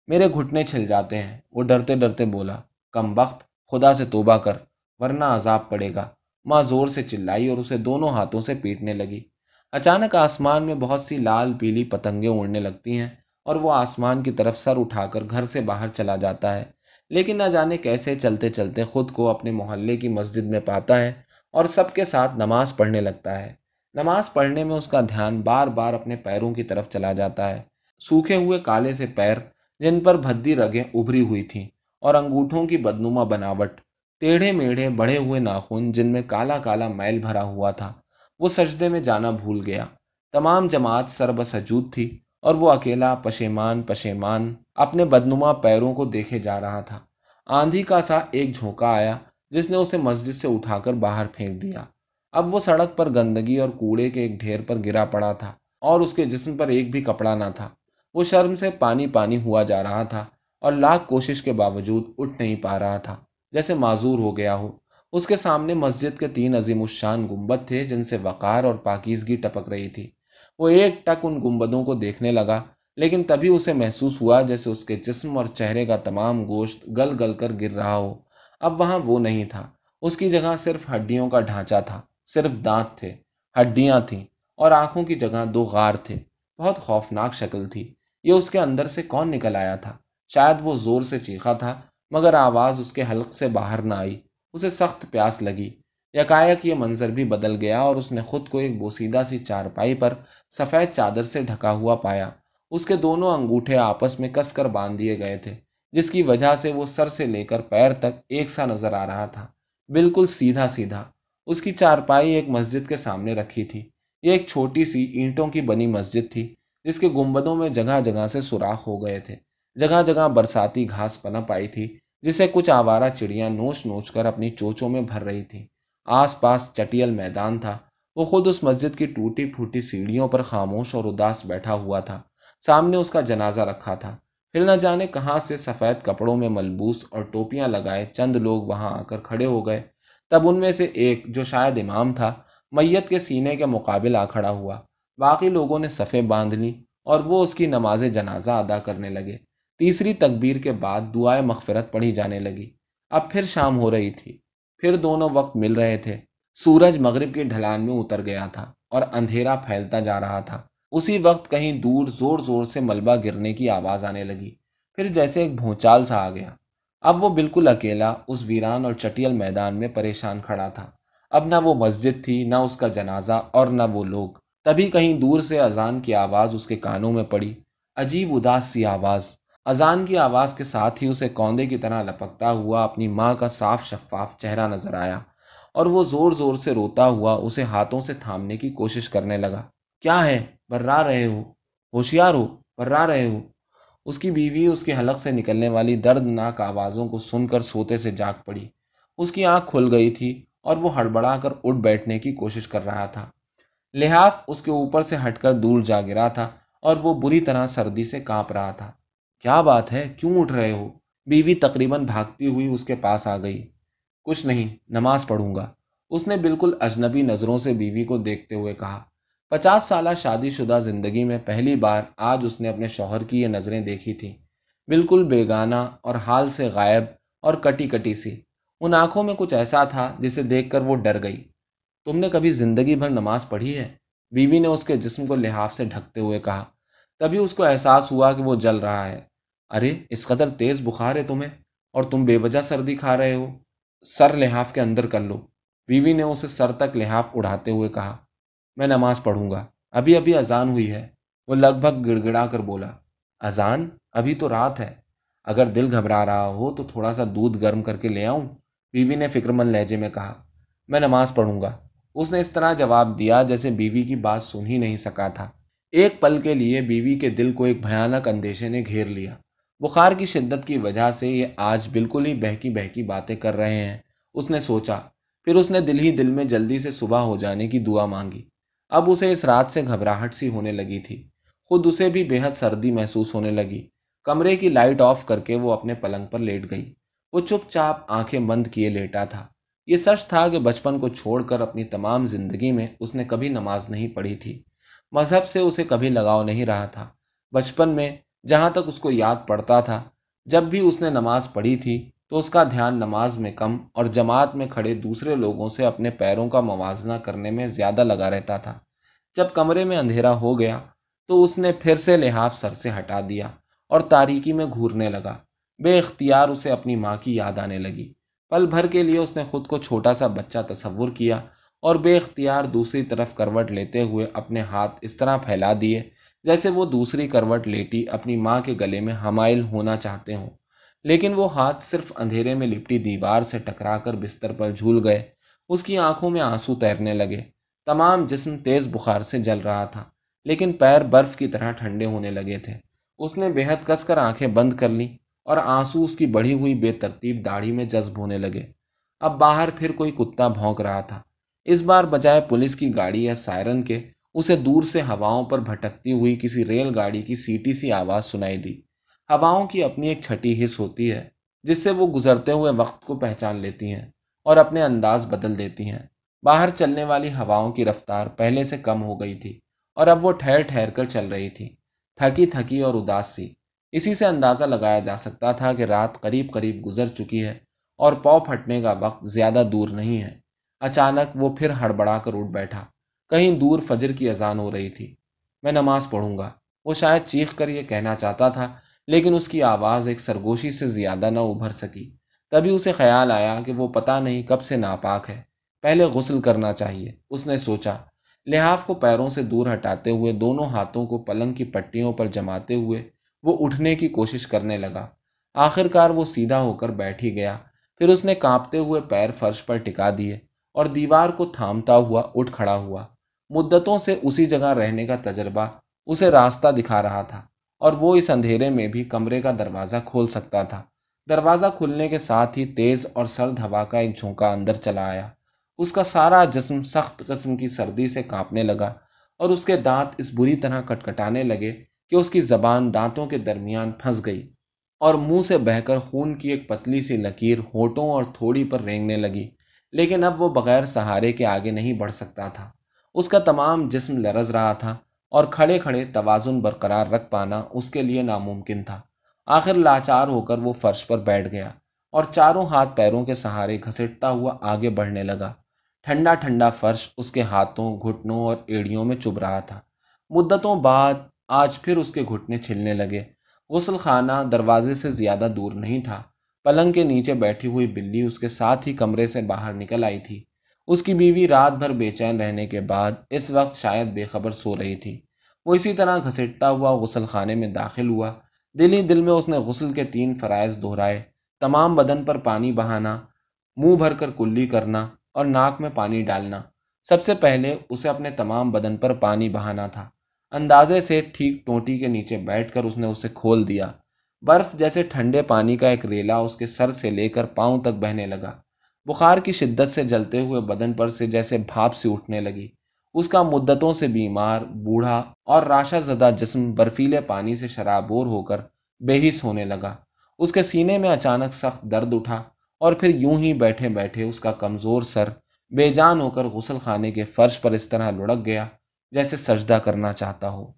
میرے گھٹنے چھل جاتے ہیں۔ وہ ڈرتے ڈرتے بولا، کم وقت، خدا سے توبہ کر، ورنہ عذاب پڑے گا۔ ماں زور سے چلائی اور اسے دونوں ہاتھوں سے پیٹنے لگی۔ اچانک آسمان میں بہت سی لال پیلی پتنگیں اڑنے لگتی ہیں اور وہ آسمان کی طرف سر اٹھا کر گھر سے باہر چلا جاتا ہے۔ لیکن نہ جانے کیسے چلتے چلتے خود کو اپنے محلے کی مسجد میں پاتا ہے اور سب کے ساتھ نماز پڑھنے لگتا ہے۔ نماز پڑھنے میں اس کا دھیان بار بار اپنے پیروں کی طرف چلا جاتا ہے۔ سوکھے ہوئے کالے سے پیر جن پر بھدی رگیں ابھری ہوئی تھیں اور انگوٹھوں کی بدنما بناوٹ، ٹیڑھے میڑھے بڑھے ہوئے ناخن جن میں کالا کالا میل بھرا ہوا تھا، وہ سجدے میں جانا بھول گیا۔ تمام جماعت سر سجود تھی اور وہ اکیلا پشیمان پشیمان اپنے بدنما پیروں کو دیکھے جا رہا تھا۔ آندھی کا سا ایک جھونکا آیا جس نے اسے مسجد سے اٹھا کر باہر پھینک دیا۔ اب وہ سڑک پر گندگی اور کوڑے کے ایک ڈھیر پر گرا پڑا تھا اور اس کے جسم پر ایک بھی کپڑا نہ تھا۔ وہ شرم سے پانی پانی ہوا جا رہا تھا اور لاکھ کوشش کے باوجود اٹھ نہیں پا رہا تھا، جیسے معذور ہو گیا ہو۔ اس کے سامنے مسجد کے تین عظیم الشان گنبد تھے جن سے وقار اور پاکیزگی ٹپک رہی تھی۔ وہ ایک ٹک ان گنبدوں کو دیکھنے لگا، لیکن تبھی اسے محسوس ہوا جیسے اس کے جسم اور چہرے کا تمام گوشت گل گل کر گر رہا ہو۔ اب وہاں وہ نہیں تھا۔ اس کی جگہ صرف ہڈیوں کا ڈھانچہ تھا، صرف دانت تھے۔ ہڈیاں تھیں اور آنکھوں کی جگہ دو غار تھے۔ بہت خوفناک شکل تھی۔ یہ اس کے اندر سے کون نکل آیا تھا؟ شاید وہ زور سے چیخا تھا، مگر آواز اس کے حلق سے باہر نہ آئی۔ اسے سخت پیاس لگی۔ یکایک یہ منظر بھی بدل گیا اور اس نے خود کو ایک بوسیدہ سی چارپائی پر سفید چادر سے ڈھکا ہوا پایا۔ اس کے دونوں انگوٹھے آپس میں کس کر باندھ دیے گئے تھے، جس کی وجہ سے وہ سر سے لے کر پیر تک ایک سا نظر آ رہا تھا۔ بالکل سیدھا سیدھا۔ اس کی چارپائی ایک مسجد کے سامنے رکھی تھی۔ یہ ایک چھوٹی سی اینٹوں کی بنی مسجد تھی۔ جس کے گنبدوں میں جگہ جگہ سے سوراخ ہو گئے تھے۔ جگہ جگہ برساتی گھاس پنپ پائی تھی، جسے کچھ آوارہ چڑیاں نوچ نوچ کر اپنی چوچوں میں بھر رہی تھی آس پاس چٹیل میدان تھا۔ وہ خود اس مسجد کی ٹوٹی پھوٹی سیڑھیوں پر خاموش اور اداس بیٹھا ہوا تھا۔ سامنے اس کا جنازہ رکھا تھا۔ پھر نہ جانے کہاں سے سفید کپڑوں میں ملبوس اور ٹوپیاں لگائے چند لوگ وہاں آ کر کھڑے ہو گئے۔ تب ان میں سے ایک جو شاید امام تھا، میت کے سینے کے مقابل آ کھڑا ہوا۔ باقی لوگوں نے صفے باندھ لی اور وہ اس کی نماز جنازہ ادا کرنے لگے۔ تیسری تکبیر کے بعد دعائیں مغفرت پڑھی جانے لگی۔ اب پھر شام ہو رہی تھی۔ پھر دونوں وقت مل رہے تھے۔ سورج مغرب کی ڈھلان میں اتر گیا تھا اور اندھیرا پھیلتا جا رہا تھا۔ اسی وقت کہیں دور زور زور سے ملبہ گرنے کی آواز آنے لگی۔ پھر جیسے ایک بھونچال سا آ گیا۔ اب وہ بالکل اکیلا اس ویران اور چٹیل میدان میں پریشان کھڑا تھا۔ اب نہ وہ مسجد تھی، نہ اس کا جنازہ اور نہ وہ لوگ۔ تبھی کہیں دور سے اذان کی آواز اس کے کانوں میں پڑی۔ عجیب اداس سی آواز۔ اذان کی آواز کے ساتھ ہی اسے کوندے کی طرح لپکتا ہوا اپنی ماں کا صاف شفاف چہرہ نظر آیا اور وہ زور زور سے روتا ہوا اسے ہاتھوں سے تھامنے کی کوشش کرنے لگا۔ کیا ہے؟ برا رہے ہو۔ ہوشیار ہو۔ برا رہے ہو۔ اس کی بیوی اس کے حلق سے نکلنے والی دردناک آوازوں کو سن کر سوتے سے جاگ پڑی۔ اس کی آنکھ کھل گئی تھی اور وہ ہڑبڑا کر اٹھ بیٹھنے کی کوشش کر رہا تھا۔ لحاف اس کے اوپر سے ہٹ کر دور جا گرا تھا اور وہ بری طرح سردی سے کانپ رہا تھا۔ کیا بات ہے؟ کیوں اٹھ رہے ہو؟ بیوی تقریباً بھاگتی ہوئی اس کے پاس آ گئی۔ کچھ نہیں، نماز پڑھوں گا۔ اس نے بالکل اجنبی نظروں سے بیوی کو دیکھتے ہوئے کہا، پچاس سالہ شادی شدہ زندگی میں پہلی بار آج اس نے اپنے شوہر کی یہ نظریں دیکھی تھیں۔ بالکل بیگانہ اور حال سے غائب اور کٹی کٹی سی۔ ان آنکھوں میں کچھ ایسا تھا جسے دیکھ کر وہ ڈر گئی۔ تم نے کبھی زندگی بھر نماز پڑھی ہے؟ بیوی نے اس کے جسم کو لحاف سے ڈھکتے ہوئے کہا، تبھی اس کو احساس ہوا کہ وہ جل رہا ہے۔ ارے، اس قدر تیز بخار ہے تمہیں، اور تم بے وجہ سردی کھا رہے ہو۔ سر لحاف کے اندر کر لو۔ بیوی نے اسے سر تک لحاف اڑاتے ہوئے کہا، میں نماز پڑھوں گا۔ ابھی ابھی اذان ہوئی ہے۔ وہ لگ بھگ گڑ گڑا کر بولا، اذان ابھی تو رات ہے۔ اگر دل گھبرا رہا ہو تو تھوڑا سا دودھ گرم کر کے لے آؤں؟ بیوی نے فکر مند لہجے میں کہا، میں نماز پڑھوں گا۔ اس نے اس طرح جواب دیا جیسے بیوی کی بات سن ہی نہیں سکا تھا۔ ایک پل کے لیے بیوی کے دل کو ایک بھیانک اندیشے نے گھیر لیا۔ بخار کی شدت کی وجہ سے یہ آج بالکل ہی بہکی بہکی باتیں کر رہے ہیں۔ اس نے سوچا، پھر اس نے دل ہی دل میں جلدی سے صبح ہو جانے کی دعا مانگی۔ اب اسے اس رات سے گھبراہٹ سی ہونے لگی تھی۔ خود اسے بھی بے حد سردی محسوس ہونے لگی۔ کمرے کی لائٹ آف کر کے وہ اپنے پلنگ پر لیٹ گئی۔ وہ چپ چاپ آنکھیں بند کیے لیٹا تھا۔ یہ سچ تھا کہ بچپن کو چھوڑ کر اپنی تمام زندگی میں اس نے کبھی نماز نہیں پڑھی تھی۔ مذہب سے اسے کبھی لگاؤ نہیں رہا تھا۔ بچپن میں جہاں تک اس کو یاد پڑتا تھا، جب بھی اس نے نماز پڑھی تھی تو اس کا دھیان نماز میں کم اور جماعت میں کھڑے دوسرے لوگوں سے اپنے پیروں کا موازنہ کرنے میں زیادہ لگا رہتا تھا۔ جب کمرے میں اندھیرا ہو گیا تو اس نے پھر سے لحاف سر سے ہٹا دیا اور تاریکی میں گھورنے لگا۔ بے اختیار اسے اپنی ماں کی یاد آنے لگی۔ پل بھر کے لیے اس نے خود کو چھوٹا سا بچہ تصور کیا اور بے اختیار دوسری طرف کروٹ لیتے ہوئے اپنے ہاتھ اس طرح پھیلا دیے جیسے وہ دوسری کروٹ لیٹی اپنی ماں کے گلے میں حمائل ہونا چاہتے ہوں۔ لیکن وہ ہاتھ صرف اندھیرے میں لپٹی دیوار سے ٹکرا کر بستر پر جھول گئے۔ اس کی آنکھوں میں آنسو تیرنے لگے۔ تمام جسم تیز بخار سے جل رہا تھا، لیکن پیر برف کی طرح ٹھنڈے ہونے لگے تھے۔ اس نے بے حد کس کر آنکھیں بند کر لیں۔ اور آنسو اس کی بڑھی ہوئی بے ترتیب داڑھی میں جذب ہونے لگے۔ اب باہر پھر کوئی کتا بھونک رہا تھا۔ اس بار بجائے پولیس کی گاڑی یا سائرن کے، اسے دور سے ہواؤں پر بھٹکتی ہوئی کسی ریل گاڑی کی سیٹی سی آواز سنائی دی۔ ہواؤں کی اپنی ایک چھٹی حص ہوتی ہے، جس سے وہ گزرتے ہوئے وقت کو پہچان لیتی ہیں اور اپنے انداز بدل دیتی ہیں۔ باہر چلنے والی ہواؤں کی رفتار پہلے سے کم ہو گئی تھی اور اب وہ ٹھہر ٹھہر کر چل رہی تھی۔ تھکی تھکی اور اداس سی۔ اسی سے اندازہ لگایا جا سکتا تھا کہ رات قریب قریب گزر چکی ہے اور پاؤ پھٹنے کا وقت زیادہ دور نہیں ہے۔ اچانک وہ پھر ہڑبڑا کر اٹھ بیٹھا۔ کہیں دور فجر کی اذان ہو رہی تھی۔ میں نماز پڑھوں گا۔ وہ شاید چیخ کر یہ کہنا چاہتا تھا، لیکن اس کی آواز ایک سرگوشی سے زیادہ نہ ابھر سکی۔ تبھی اسے خیال آیا کہ وہ پتہ نہیں کب سے ناپاک ہے۔ پہلے غسل کرنا چاہیے۔ اس نے سوچا۔ لحاف کو پیروں سے دور ہٹاتے ہوئے دونوں ہاتھوں کو پلنگ کی پٹیوں پر جماتے ہوئے وہ اٹھنے کی کوشش کرنے لگا۔ آخر کار وہ سیدھا ہو کر بیٹھ ہی گیا۔ پھر اس نے کانپتے ہوئے پیر فرش پر ٹکا دیے اور دیوار کو تھامتا ہوا اٹھ کھڑا ہوا۔ مدتوں سے اسی جگہ رہنے کا تجربہ اسے راستہ دکھا رہا تھا اور وہ اس اندھیرے میں بھی کمرے کا دروازہ کھول سکتا تھا۔ دروازہ کھلنے کے ساتھ ہی تیز اور سرد ہوا کا ایک جھونکا اندر چلا آیا۔ اس کا سارا جسم سخت قسم کی سردی سے کانپنے لگا اور اس کے دانت اس بری طرح کٹکھٹانے لگے کہ اس کی زبان دانتوں کے درمیان پھنس گئی اور منہ سے بہ کر خون کی ایک پتلی سی لکیر ہوٹوں اور تھوڑی پر رینگنے لگی۔ لیکن اب وہ بغیر سہارے کے آگے نہیں بڑھ سکتا تھا۔ اس کا تمام جسم لرز رہا تھا اور کھڑے کھڑے توازن برقرار رکھ پانا اس کے لیے ناممکن تھا۔ آخر لاچار ہو کر وہ فرش پر بیٹھ گیا اور چاروں ہاتھ پیروں کے سہارے گھسٹتا ہوا آگے بڑھنے لگا۔ ٹھنڈا ٹھنڈا فرش اس کے ہاتھوں، گھٹنوں اور ایڑیوں میں چب رہا تھا۔ مدتوں بعد آج پھر اس کے گھٹنے چھلنے لگے۔ غسل خانہ دروازے سے زیادہ دور نہیں تھا۔ پلنگ کے نیچے بیٹھی ہوئی بلی اس کے ساتھ ہی کمرے سے باہر نکل آئی تھی۔ اس کی بیوی رات بھر بے چین رہنے کے بعد اس وقت شاید بے خبر سو رہی تھی۔ وہ اسی طرح گھسٹتا ہوا غسل خانے میں داخل ہوا۔ دل ہی دل میں اس نے غسل کے تین فرائض دہرائے۔ تمام بدن پر پانی بہانا، منہ بھر کر کلی کرنا اور ناک میں پانی ڈالنا۔ سب سے پہلے اسے اپنے تمام بدن پر پانی بہانا تھا۔ اندازے سے ٹھیک ٹوٹی کے نیچے بیٹھ کر اس نے اسے کھول دیا۔ برف جیسے ٹھنڈے پانی کا ایک ریلا اس کے سر سے لے کر پاؤں تک بہنے لگا۔ بخار کی شدت سے جلتے ہوئے بدن پر سے جیسے بھاپ سی اٹھنے لگی۔ اس کا مدتوں سے بیمار، بوڑھا اور راشا زدہ جسم برفیلے پانی سے شرابور ہو کر بے حس ہونے لگا۔ اس کے سینے میں اچانک سخت درد اٹھا اور پھر یوں ہی بیٹھے بیٹھے اس کا کمزور سر بے جان ہو کر غسل خانے کے فرش پر اس طرح لڑک گیا۔ جیسے سجدہ کرنا چاہتا ہو۔